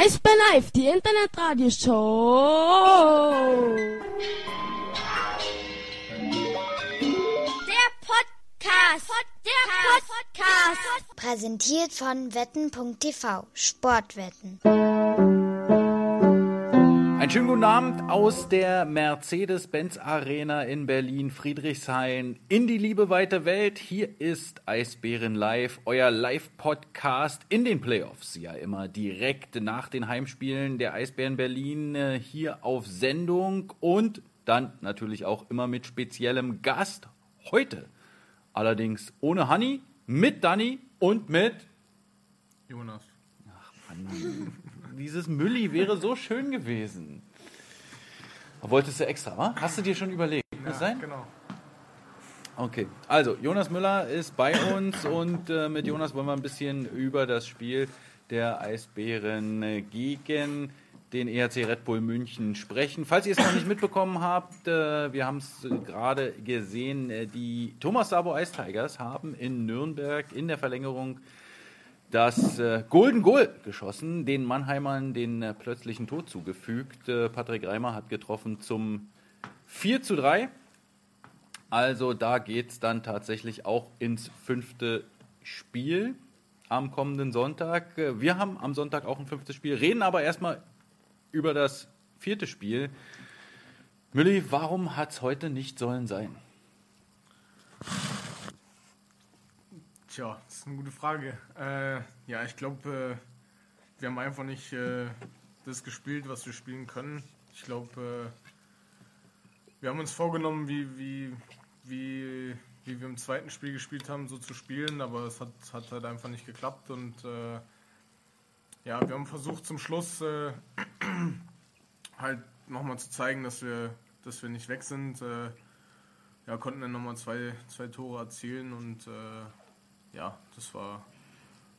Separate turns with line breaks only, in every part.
Eisbär Live, die Internetradioshow.
Der Podcast. Der Podcast.
Präsentiert von wetten.tv. Sportwetten.
Einen schönen guten Abend aus der Mercedes-Benz Arena in Berlin, Friedrichshain, in die liebe weite Welt. Hier ist Eisbären Live, euer Live-Podcast in den Playoffs. Ja, immer direkt nach den Heimspielen der Eisbären Berlin äh, hier auf Sendung und dann natürlich auch immer mit speziellem Gast. Heute allerdings ohne Hanni, mit Danny und mit
Jonas.
Mann, dieses Mülli wäre so schön gewesen. Wolltest du extra, wa? Hast du dir schon überlegt? Kann das sein?
genau.
Okay, also Jonas Müller ist bei uns und äh, mit Jonas wollen wir ein bisschen über das Spiel der Eisbären gegen den ERC Red Bull München sprechen. Falls ihr es noch nicht mitbekommen habt, äh, wir haben es äh, gerade gesehen, äh, die Thomas Sabo Ice Tigers haben in Nürnberg in der Verlängerung das äh, Golden Goal geschossen, den Mannheimern den äh, plötzlichen Tod zugefügt. Äh, Patrick Reimer hat getroffen zum 4 zu 3. Also da geht es dann tatsächlich auch ins fünfte Spiel am kommenden Sonntag. Äh, Wir haben am Sonntag auch ein fünftes Spiel, reden aber erstmal über das vierte Spiel. Mülli, warum hat es heute nicht sollen sein?
Tja, das ist eine gute Frage. Äh, ja, ich glaube, äh, wir haben einfach nicht äh, das gespielt, was wir spielen können. Ich glaube, äh, wir haben uns vorgenommen, wie, wie, wie, wie wir im zweiten Spiel gespielt haben, so zu spielen, aber es hat, hat halt einfach nicht geklappt und äh, ja, wir haben versucht zum Schluss äh, halt nochmal zu zeigen, dass wir, dass wir nicht weg sind. Ja, konnten dann nochmal zwei, zwei Tore erzielen und ja, das war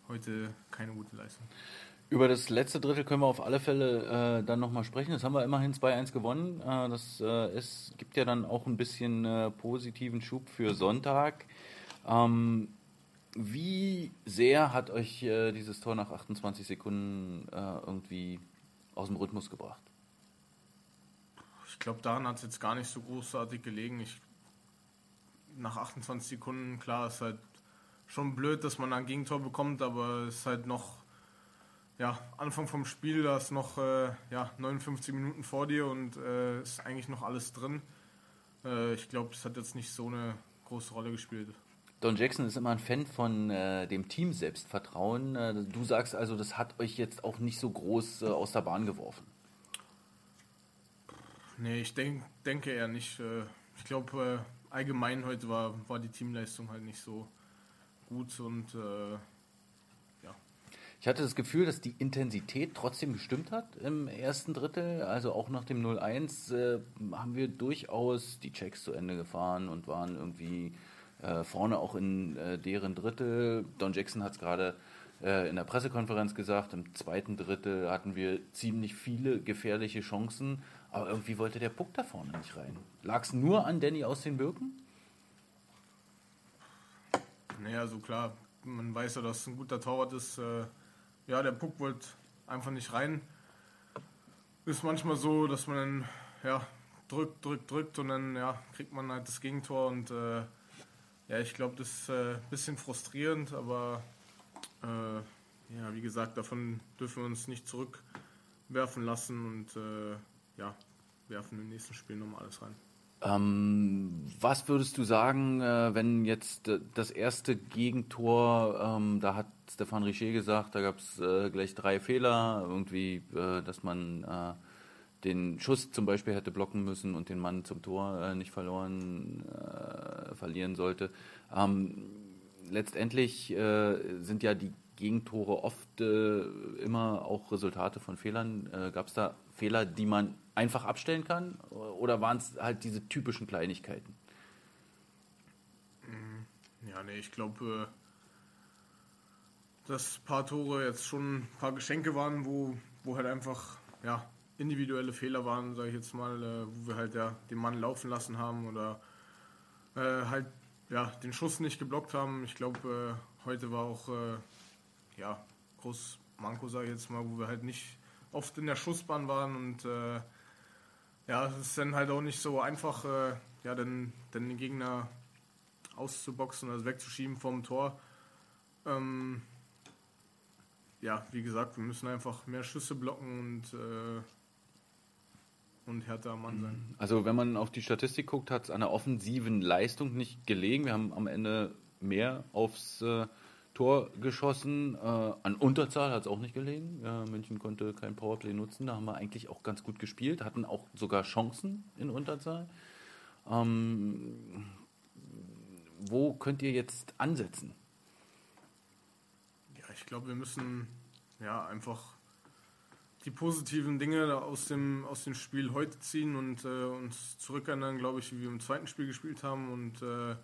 heute keine gute Leistung.
Über das letzte Drittel können wir auf alle Fälle äh, dann nochmal sprechen. Das haben wir immerhin 2-1 gewonnen. Äh, das äh, es gibt ja dann auch ein bisschen äh, positiven Schub für Sonntag. Ähm, wie sehr hat euch äh, dieses Tor nach 28 Sekunden äh, irgendwie aus dem Rhythmus gebracht?
Ich glaube, daran hat es jetzt gar nicht so großartig gelegen. Ich, nach 28 Sekunden, klar, ist halt schon blöd, dass man ein Gegentor bekommt, aber es ist halt noch ja, Anfang vom Spiel, da ist noch äh, ja, 59 Minuten vor dir und äh, ist eigentlich noch alles drin. Äh, ich glaube, es hat jetzt nicht so eine große Rolle gespielt.
Don Jackson ist immer ein Fan von äh, dem Team Selbstvertrauen. Äh, du sagst also, das hat euch jetzt auch nicht so groß äh, aus der Bahn geworfen.
Nee, ich denk, denke eher nicht. Ich glaube, allgemein heute war, war die Teamleistung halt nicht so gut und äh, ja.
Ich hatte das Gefühl, dass die Intensität trotzdem gestimmt hat im ersten Drittel. Also auch nach dem 0-1 äh, haben wir durchaus die Checks zu Ende gefahren und waren irgendwie äh, vorne auch in äh, deren Drittel. Don Jackson hat es gerade äh, in der Pressekonferenz gesagt, im zweiten Drittel hatten wir ziemlich viele gefährliche Chancen, aber irgendwie wollte der Puck da vorne nicht rein. Lag es nur an Danny aus den Birken?
Naja, so klar, man weiß ja, dass ein guter Torwart ist. Äh, ja, der Puck wollte einfach nicht rein. Ist manchmal so, dass man dann ja, drückt, drückt, drückt und dann ja, kriegt man halt das Gegentor und äh, ja, ich glaube, das ist äh, ein bisschen frustrierend, aber äh, ja, wie gesagt, davon dürfen wir uns nicht zurückwerfen lassen und äh, ja, werfen im nächsten Spiel nochmal alles rein.
Ähm, was würdest du sagen, äh, wenn jetzt äh, das erste Gegentor, ähm, da hat Stefan Richer gesagt, da gab es äh, gleich drei Fehler, irgendwie, äh, dass man äh, den Schuss zum Beispiel hätte blocken müssen und den Mann zum Tor nicht verloren verlieren sollte. Ähm, letztendlich sind ja die Gegentore oft immer auch Resultate von Fehlern. Gab es da Fehler, die man einfach abstellen kann? Oder waren es halt diese typischen Kleinigkeiten?
Ja, nee, ich glaube, dass ein paar Tore jetzt schon ein paar Geschenke waren, wo, wo halt einfach ja, individuelle Fehler waren, sage ich jetzt mal, äh, wo wir halt ja den Mann laufen lassen haben oder äh, halt ja, den Schuss nicht geblockt haben. Ich glaube, äh, heute war auch äh, ja, groß Manko, sage ich jetzt mal, wo wir halt nicht oft in der Schussbahn waren und äh, ja, es ist dann halt auch nicht so einfach, äh, ja, den, den Gegner auszuboxen, also wegzuschieben vom Tor. Ähm, ja, wie gesagt, wir müssen einfach mehr Schüsse blocken und, äh, und härter am Mann sein.
Also wenn man auf die Statistik guckt, hat es an der offensiven Leistung nicht gelegen. Wir haben am Ende mehr aufs äh, Tor geschossen. Äh, an Unterzahl hat es auch nicht gelegen. Ja, München konnte kein Powerplay nutzen. Da haben wir eigentlich auch ganz gut gespielt, hatten auch sogar Chancen in Unterzahl. Ähm, wo könnt ihr jetzt ansetzen?
Ja, ich glaube, wir müssen ja einfach die positiven Dinge aus dem, aus dem Spiel heute ziehen und äh, uns zurückerinnern, glaube ich, wie wir im zweiten Spiel gespielt haben. Und äh,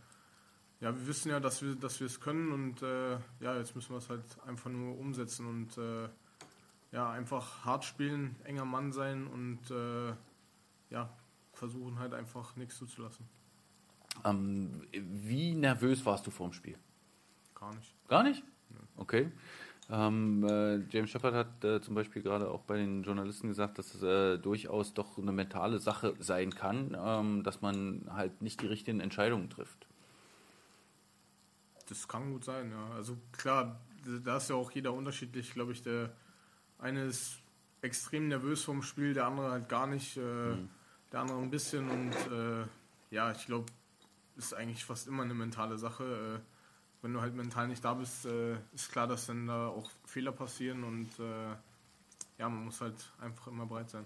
ja, wir wissen ja, dass wir, dass wir es können und äh, ja, jetzt müssen wir es halt einfach nur umsetzen und äh, ja, einfach hart spielen, enger Mann sein und äh, ja, versuchen halt einfach nichts zuzulassen.
Ähm, wie nervös warst du vor dem Spiel?
Gar nicht.
Gar nicht? Okay. Ähm, äh, James Shepard hat äh, zum Beispiel gerade auch bei den Journalisten gesagt, dass es äh, durchaus doch eine mentale Sache sein kann, ähm, dass man halt nicht die richtigen Entscheidungen trifft.
Das kann gut sein, ja. Also klar, da ist ja auch jeder unterschiedlich, glaube ich. Der eine ist extrem nervös vom Spiel, der andere halt gar nicht, äh, mhm. der andere ein bisschen und äh, ja, ich glaube, ist eigentlich fast immer eine mentale Sache. Äh, wenn du halt mental nicht da bist, äh, ist klar, dass dann da auch Fehler passieren und äh, ja, man muss halt einfach immer bereit sein.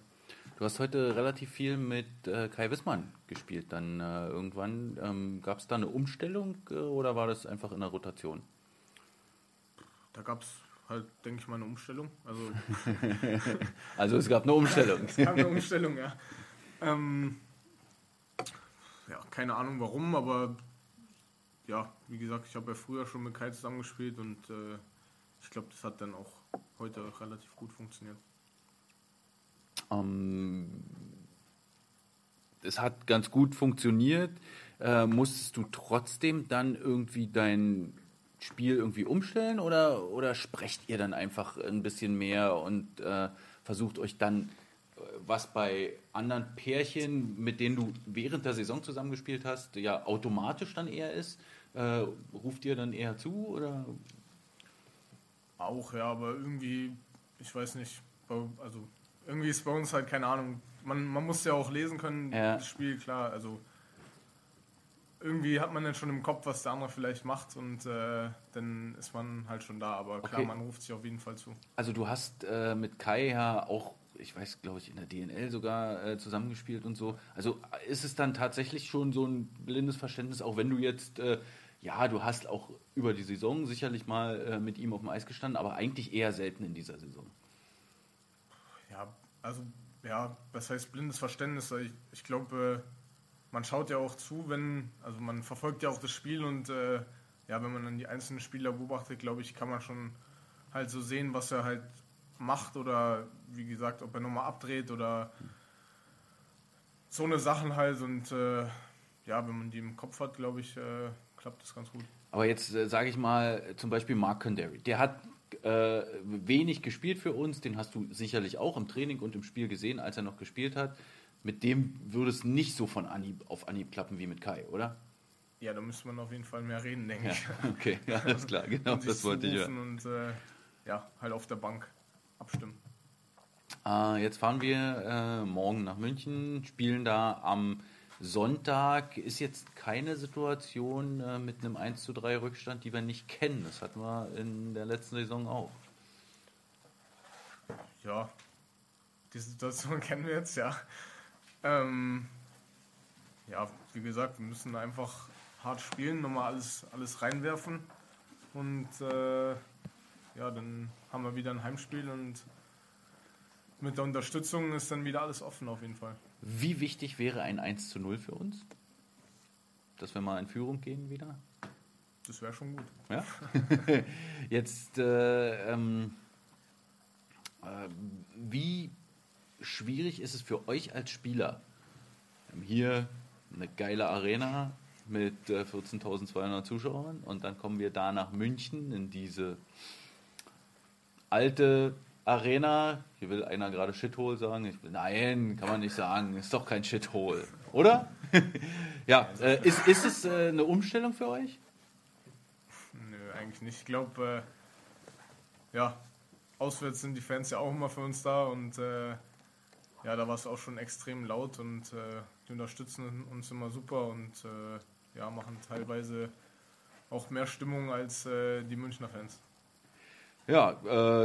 Du hast heute relativ viel mit äh, Kai Wissmann gespielt. Dann äh, irgendwann ähm, gab es da eine Umstellung äh, oder war das einfach in der Rotation?
Da gab es halt, denke ich mal, eine Umstellung. Also,
also es gab eine Umstellung.
es gab eine Umstellung, ja. Ähm, ja, keine Ahnung warum, aber ja, wie gesagt, ich habe ja früher schon mit Kai zusammengespielt und äh, ich glaube, das hat dann auch heute relativ gut funktioniert.
Ähm, es hat ganz gut funktioniert. Äh, musstest du trotzdem dann irgendwie dein Spiel irgendwie umstellen oder, oder sprecht ihr dann einfach ein bisschen mehr und äh, versucht euch dann, äh, was bei anderen Pärchen, mit denen du während der Saison zusammengespielt hast, ja automatisch dann eher ist, äh, ruft ihr dann eher zu oder?
Auch, ja, aber irgendwie, ich weiß nicht, also irgendwie ist bei uns halt keine Ahnung. Man, man muss ja auch lesen können, ja. das Spiel, klar, also irgendwie hat man dann schon im Kopf, was der andere vielleicht macht und äh, dann ist man halt schon da. Aber klar, okay. man ruft sich auf jeden Fall zu.
Also du hast äh, mit Kai ja auch, ich weiß, glaube ich, in der DNL sogar äh, zusammengespielt und so. Also ist es dann tatsächlich schon so ein blindes Verständnis, auch wenn du jetzt äh, ja, du hast auch über die Saison sicherlich mal äh, mit ihm auf dem Eis gestanden, aber eigentlich eher selten in dieser Saison.
Ja, also, ja, was heißt blindes Verständnis? Ich, ich glaube, äh, man schaut ja auch zu, wenn, also man verfolgt ja auch das Spiel und äh, ja, wenn man dann die einzelnen Spieler beobachtet, glaube ich, kann man schon halt so sehen, was er halt macht oder wie gesagt, ob er nochmal abdreht oder so eine Sachen halt und äh, ja, wenn man die im Kopf hat, glaube ich, äh, klappt das ganz gut.
Aber jetzt äh, sage ich mal zum Beispiel Mark Condary. Der hat äh, wenig gespielt für uns. Den hast du sicherlich auch im Training und im Spiel gesehen, als er noch gespielt hat. Mit dem würde es nicht so von Anhieb auf Anhieb klappen wie mit Kai, oder?
Ja, da müsste man auf jeden Fall mehr reden, denke
ja,
ich.
Okay, ja, alles klar, genau, das wollte ich ja.
Und äh, ja, halt auf der Bank abstimmen.
Äh, jetzt fahren wir äh, morgen nach München, spielen da am Sonntag ist jetzt keine Situation äh, mit einem 1 zu 3 Rückstand, die wir nicht kennen. Das hatten wir in der letzten Saison auch.
Ja, die Situation kennen wir jetzt, ja. Ähm, ja, wie gesagt, wir müssen einfach hart spielen, nochmal alles, alles reinwerfen. Und äh, ja, dann haben wir wieder ein Heimspiel und mit der Unterstützung ist dann wieder alles offen auf jeden Fall.
Wie wichtig wäre ein 1 zu 0 für uns? Dass wir mal in Führung gehen wieder?
Das wäre schon gut.
Ja? Jetzt, äh, ähm, äh, wie schwierig ist es für euch als Spieler? Wir haben hier eine geile Arena mit äh, 14.200 Zuschauern und dann kommen wir da nach München in diese alte Arena, hier will einer gerade Shithole sagen. Ich, nein, kann man nicht sagen. Ist doch kein Shithole, oder? ja, äh, ist, ist es äh, eine Umstellung für euch?
Nö, eigentlich nicht. Ich glaube, äh, ja, auswärts sind die Fans ja auch immer für uns da und äh, ja, da war es auch schon extrem laut und äh, die unterstützen uns immer super und äh, ja, machen teilweise auch mehr Stimmung als die Münchner Fans.
Ja,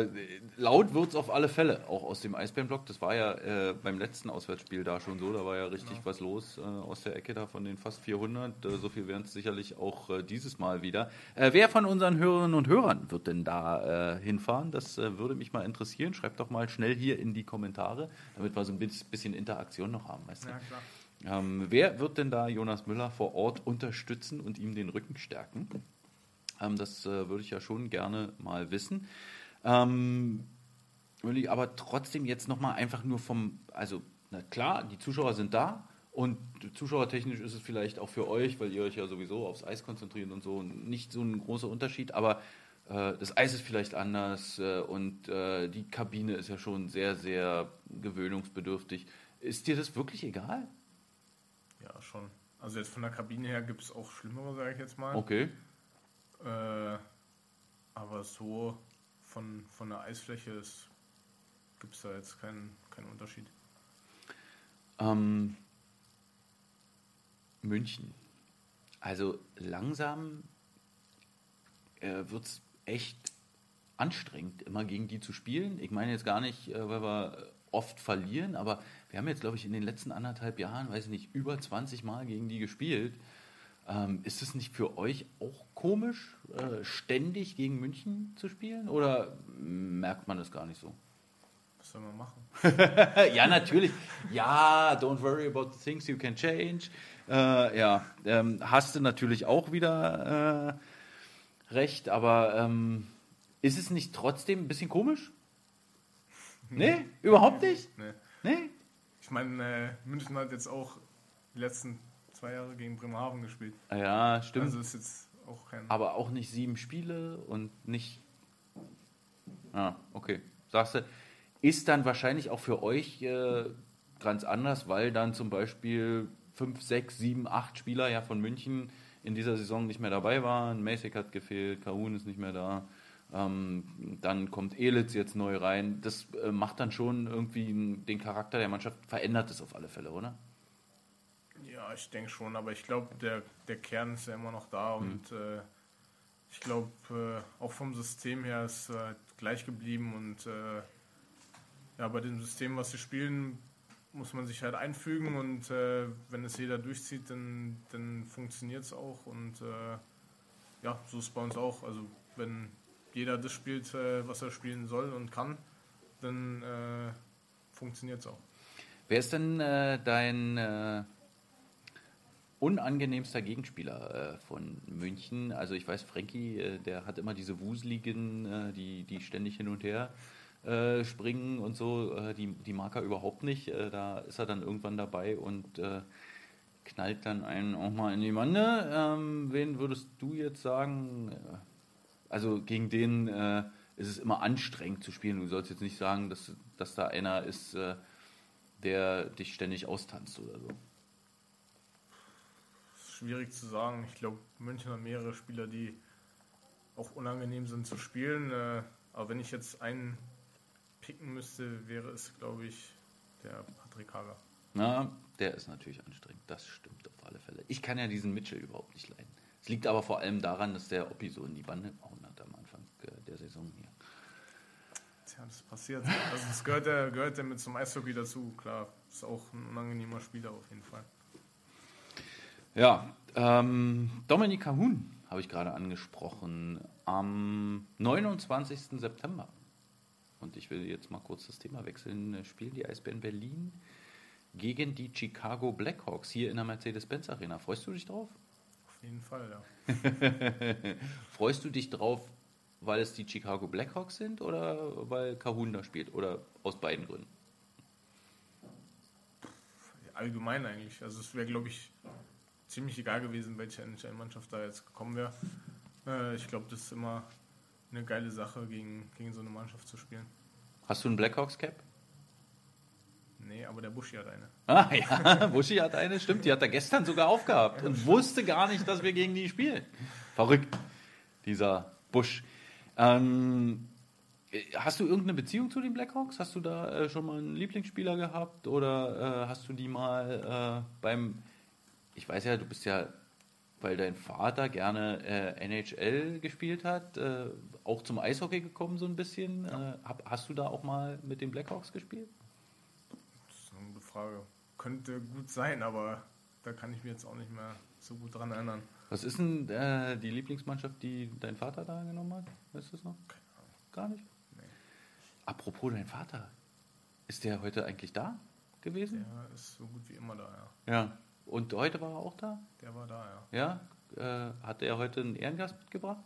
äh, laut wird es auf alle Fälle, auch aus dem Eisbärenblock. Das war ja äh, beim letzten Auswärtsspiel da schon so. Da war ja richtig
Genau.
was los äh, aus der Ecke da von den fast 400. Äh, so viel werden es sicherlich auch äh, dieses Mal wieder. Äh, wer von unseren Hörerinnen und Hörern wird denn da hinfahren? Das würde mich mal interessieren. Schreibt doch mal schnell hier in die Kommentare, damit wir so ein bis- bisschen Interaktion noch haben. Weißt du?
Ja, klar.
Ähm, wer wird denn da Jonas Müller vor Ort unterstützen und ihm den Rücken stärken? Ähm, das äh, würde ich ja schon gerne mal wissen. Ähm, will ich aber trotzdem jetzt nochmal einfach nur vom, also na klar, die Zuschauer sind da und zuschauertechnisch ist es vielleicht auch für euch, weil ihr euch ja sowieso aufs Eis konzentriert und so, nicht so ein großer Unterschied, aber äh, das Eis ist vielleicht anders äh, und äh, die Kabine ist ja schon sehr, sehr gewöhnungsbedürftig. Ist dir das wirklich egal?
Ja, schon. Also jetzt von der Kabine her gibt es auch Schlimmere, sage ich jetzt mal.
Okay.
Äh, aber so von, von der Eisfläche gibt es da jetzt keinen, keinen Unterschied.
Ähm, München. Also langsam äh, wird es echt anstrengend, immer gegen die zu spielen. Ich meine jetzt gar nicht, äh, weil wir oft verlieren, aber wir haben jetzt, glaube ich, in den letzten anderthalb Jahren, weiß ich nicht, über 20 Mal gegen die gespielt. Ähm, ist es nicht für euch auch komisch, äh, ständig gegen München zu spielen? Oder merkt man das gar nicht so?
Was soll man machen?
ja, natürlich. Ja, don't worry about the things you can change. Äh, ja, ähm, hast du natürlich auch wieder äh, recht, aber ähm, ist es nicht trotzdem ein bisschen komisch? Nee, überhaupt nicht?
Nee.
Nee?
Ich meine, äh, München hat jetzt auch die letzten zwei Jahre gegen Bremerhaven gespielt.
Ja, stimmt.
Also ist jetzt auch kein.
aber auch nicht sieben Spiele und nicht. Ah, okay. Sagst du, ist dann wahrscheinlich auch für euch äh, ganz anders, weil dann zum Beispiel fünf, sechs, sieben, acht Spieler ja von München in dieser Saison nicht mehr dabei waren. Masek hat gefehlt, Kahun ist nicht mehr da. Ähm, dann kommt Elitz jetzt neu rein. Das äh, macht dann schon irgendwie den Charakter der Mannschaft, verändert es auf alle Fälle, oder?
Ja, ich denke schon, aber ich glaube, der, der Kern ist ja immer noch da und äh, ich glaube, äh, auch vom System her ist äh, gleich geblieben und äh, ja, bei dem System, was sie spielen, muss man sich halt einfügen und äh, wenn es jeder durchzieht, dann, dann funktioniert es auch und äh, ja, so ist es bei uns auch. Also wenn jeder das spielt, was er spielen soll und kann, dann funktioniert es auch.
Wer ist denn äh, dein äh, unangenehmster Gegenspieler äh, von München? Also ich weiß, Frankie, äh, der hat immer diese Wuseligen, äh, die, die ständig hin und her äh, springen und so. Äh, die, die mag er überhaupt nicht. Äh, da ist er dann irgendwann dabei und knallt dann einen auch mal in die Manne. Ähm, wen würdest du jetzt sagen? Also gegen den ist es immer anstrengend zu spielen. Du sollst jetzt nicht sagen, dass, dass da einer ist, der dich ständig austanzt oder so.
Schwierig zu sagen. Ich glaube, München hat mehrere Spieler, die auch unangenehm sind zu spielen. Äh, aber wenn ich jetzt einen picken müsste, wäre es, glaube ich, der Patrick Hager.
Na, der ist natürlich anstrengend. Das stimmt auf alle Fälle. Ich kann ja diesen Mitchell überhaupt nicht leiden. Es liegt aber vor allem daran, dass der Oppi so in die Bande gehauen hat am Anfang äh, der Saison hier.
Tja, das passiert. Also das gehört ja, gehört ja mit zum Eishockey dazu. Klar, ist auch ein unangenehmer Spieler auf jeden Fall.
Ja, ähm, Dominik Kahun habe ich gerade angesprochen. Am 29. September. Und ich will jetzt mal kurz das Thema wechseln. Spielen die Eisbären Berlin gegen die Chicago Blackhawks hier in der Mercedes-Benz Arena. Freust du dich drauf?
Auf jeden Fall, ja.
Freust du dich drauf, weil es die Chicago Blackhawks sind oder weil Kahun da spielt? Oder aus beiden Gründen?
Allgemein eigentlich. Also es wäre, glaube ich, ziemlich egal gewesen, welche NHL-Mannschaft da jetzt gekommen wäre. Äh, ich glaube, das ist immer eine geile Sache, gegen, gegen so eine Mannschaft zu spielen.
Hast du einen Blackhawks Cap?
Nee, aber der Buschi hat eine.
Ah ja, Buschi hat eine, stimmt, die hat er gestern sogar aufgehabt und wusste gar nicht, dass wir gegen die spielen. Verrückt, dieser Busch. Ähm, hast du irgendeine Beziehung zu den Blackhawks? Hast du da äh, schon mal einen Lieblingsspieler gehabt oder äh, hast du die mal äh, beim, ich weiß ja, du bist ja, weil dein Vater gerne äh, NHL gespielt hat, äh, auch zum Eishockey gekommen so ein bisschen. Äh, hab, hast du da auch mal mit den Blackhawks gespielt?
Das ist eine gute Frage. Könnte gut sein, aber da kann ich mich jetzt auch nicht mehr so gut dran erinnern.
Was ist denn äh, die Lieblingsmannschaft, die dein Vater da genommen hat? Weißt du es noch? Gar nicht?
Nee.
Apropos dein Vater, ist der heute eigentlich da gewesen?
Der ist so gut wie immer da, ja.
Ja. Und heute war er auch da?
Der war da, ja.
Ja. Äh, hat er heute einen Ehrengast mitgebracht?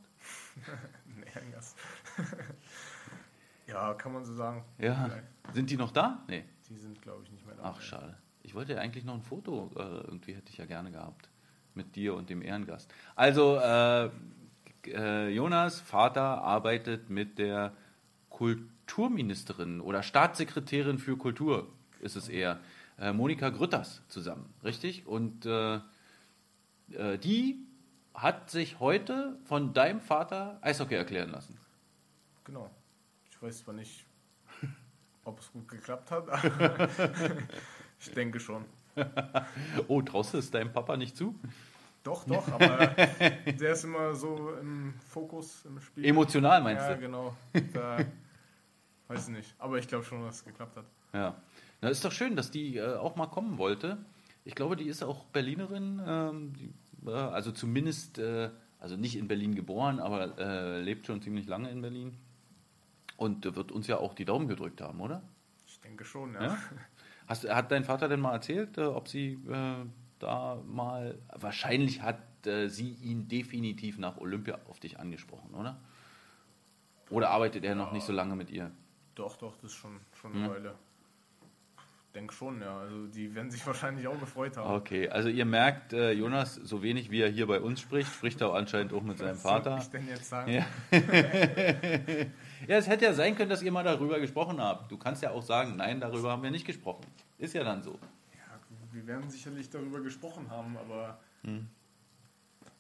Ein Ehrengast. ja, kann man so sagen.
Ja.
Vielleicht.
Sind die noch da? Nee.
Die sind, glaube ich, nicht mehr da.
Ach, schade. Ich wollte ja eigentlich noch ein Foto, äh, irgendwie hätte ich ja gerne gehabt. Mit dir und dem Ehrengast. Also, äh, äh, Jonas Vater arbeitet mit der Kulturministerin oder Staatssekretärin für Kultur, ist es eher, äh, Monika Grütters zusammen, richtig? Und äh, äh, die hat sich heute von deinem Vater Eishockey erklären lassen.
Genau. Ich weiß zwar nicht, ob es gut geklappt hat, aber ich denke schon.
Oh, traust du es deinem Papa nicht zu?
Doch, doch, aber der ist immer so im Fokus im Spiel.
Emotional meinst
ja,
du?
genau. Da weiß ich nicht. Aber ich glaube schon, dass es geklappt hat.
Ja. Na, ist doch schön, dass die äh, auch mal kommen wollte. Ich glaube, die ist auch Berlinerin, ähm, die, äh, also zumindest, äh, also nicht in Berlin geboren, aber äh, lebt schon ziemlich lange in Berlin. Und wird uns ja auch die Daumen gedrückt haben, oder?
Ich denke schon, ja.
Ja? Hast, hat dein Vater denn mal erzählt, äh, ob sie äh, da mal, wahrscheinlich hat sie ihn definitiv nach Olympia auf dich angesprochen, oder? Oder arbeitet er noch nicht so lange mit ihr?
Doch, doch, das ist schon, schon eine
Mhm.
Weile. Denke schon, ja. Also die werden sich wahrscheinlich auch gefreut haben.
Okay, also ihr merkt, äh, Jonas, so wenig wie er hier bei uns spricht, spricht er auch anscheinend auch mit seinem
Was soll
Vater.
ich denn jetzt sagen?
Ja. ja, es hätte ja sein können, dass ihr mal darüber gesprochen habt. Du kannst ja auch sagen, nein, darüber haben wir nicht gesprochen. Ist ja dann so.
Ja, wir werden sicherlich darüber gesprochen haben, aber
Hm.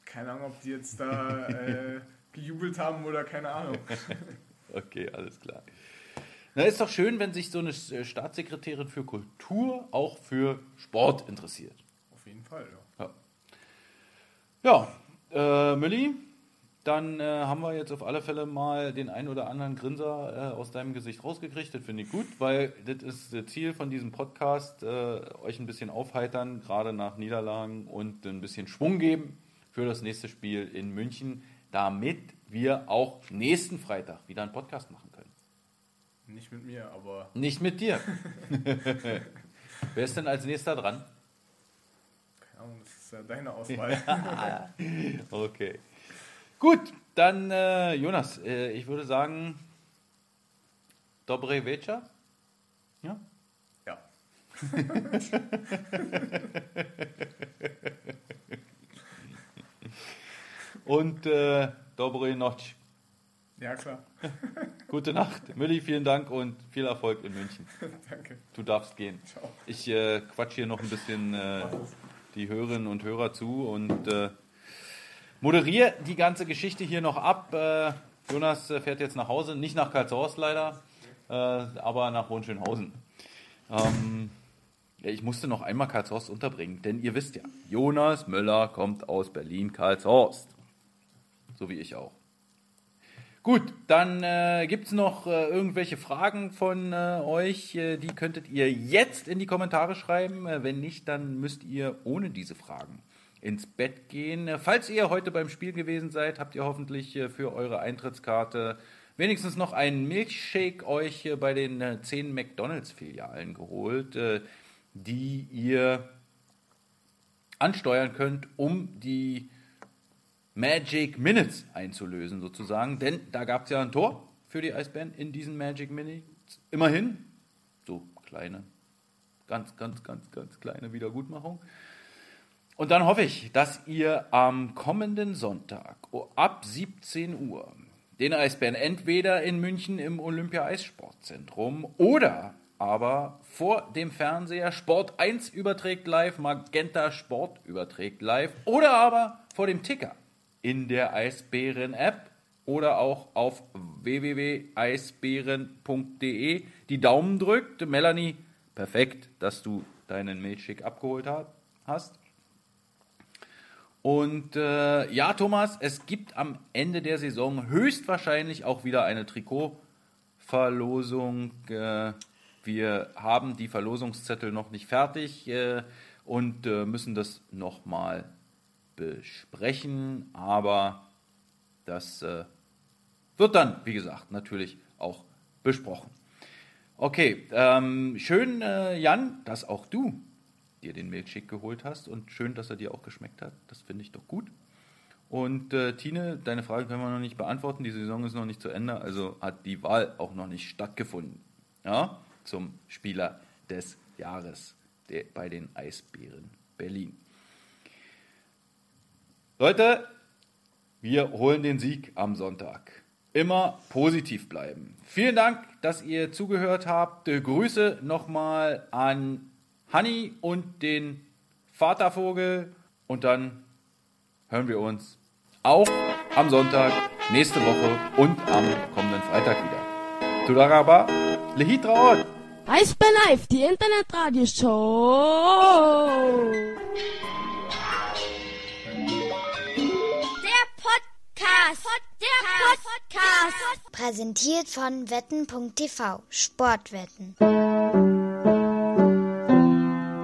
keine Ahnung, ob die jetzt da äh, gejubelt haben oder keine Ahnung.
Okay, alles klar. Na, ist doch schön, wenn sich so eine äh, Staatssekretärin für Kultur auch für Sport interessiert.
Auf jeden Fall, ja.
Ja, ja äh, Mülli, dann äh, haben wir jetzt auf alle Fälle mal den ein oder anderen Grinser äh, aus deinem Gesicht rausgekriegt. Das finde ich gut, weil das ist das Ziel von diesem Podcast, äh, euch ein bisschen aufheitern, gerade nach Niederlagen und ein bisschen Schwung geben für das nächste Spiel in München, damit wir auch nächsten Freitag wieder einen Podcast machen können.
Nicht mit mir, aber
Nicht mit dir. Wer ist denn als nächster dran?
keine Ahnung, das ist ja deine Auswahl.
Okay. Gut, dann äh, Jonas, äh, ich würde sagen, Dobre Večer. Ja?
ja.
Und äh, Dobre Noc.
Ja, klar.
Gute Nacht. Mülli, vielen Dank und viel Erfolg in München.
Danke.
Du darfst gehen.
Ciao.
Ich äh, quatsch hier noch ein bisschen äh, die Hörerinnen und Hörer zu und äh, moderiere die ganze Geschichte hier noch ab. Äh, Jonas äh, fährt jetzt nach Hause, nicht nach Karlshorst leider, äh, aber nach Hohenschönhausen. Ähm, ja, ich musste noch einmal Karlshorst unterbringen, denn ihr wisst ja, Jonas Müller kommt aus Berlin-Karlshorst. So wie ich auch. Gut, dann äh, gibt es noch äh, irgendwelche Fragen von äh, euch. Äh, die könntet ihr jetzt in die Kommentare schreiben. Äh, wenn nicht, dann müsst ihr ohne diese Fragen ins Bett gehen. Äh, falls ihr heute beim Spiel gewesen seid, habt ihr hoffentlich für eure Eintrittskarte wenigstens noch einen Milchshake euch bei den äh, 10 McDonalds-Filialen geholt, die ihr ansteuern könnt, um die Magic Minutes einzulösen, sozusagen. Denn da gab es ja ein Tor für die Eisbären in diesen Magic Minutes. Immerhin. So kleine, ganz, ganz, ganz, ganz kleine Wiedergutmachung. Und dann hoffe ich, dass ihr am kommenden Sonntag oh, ab 17 Uhr den Eisbären entweder in München im Olympia-Eissportzentrum oder aber vor dem Fernseher. Sport 1 überträgt live, Magenta Sport überträgt live oder aber vor dem Ticker in der Eisbären-App oder auch auf www.eisbären.de die Daumen drückt. Melanie, perfekt, dass du deinen Milchschick abgeholt hast. Und äh, ja, Thomas, es gibt am Ende der Saison höchstwahrscheinlich auch wieder eine Trikotverlosung. Äh, wir haben die Verlosungszettel noch nicht fertig äh, und äh, müssen das nochmal besprechen, aber das äh, wird dann, wie gesagt, natürlich auch besprochen. Okay, ähm, schön, äh, Jan, dass auch du dir den Milchshake geholt hast und schön, dass er dir auch geschmeckt hat. Das finde ich doch gut. Und äh, Tine, deine Frage können wir noch nicht beantworten. Die Saison ist noch nicht zu Ende, also hat die Wahl auch noch nicht stattgefunden. Ja, zum Spieler des Jahres der, bei den Eisbären Berlin. Leute, wir holen den Sieg am Sonntag. Immer positiv bleiben. Vielen Dank, dass ihr zugehört habt. Grüße nochmal an Hanni und den Vatervogel. Und dann hören wir uns auch am Sonntag, nächste Woche und am kommenden Freitag wieder. Tudaraba, Lehitraot!
Eisbär Live, die Internetradioshow.
Podcast. Der Podcast.
Präsentiert von wetten.tv Sportwetten.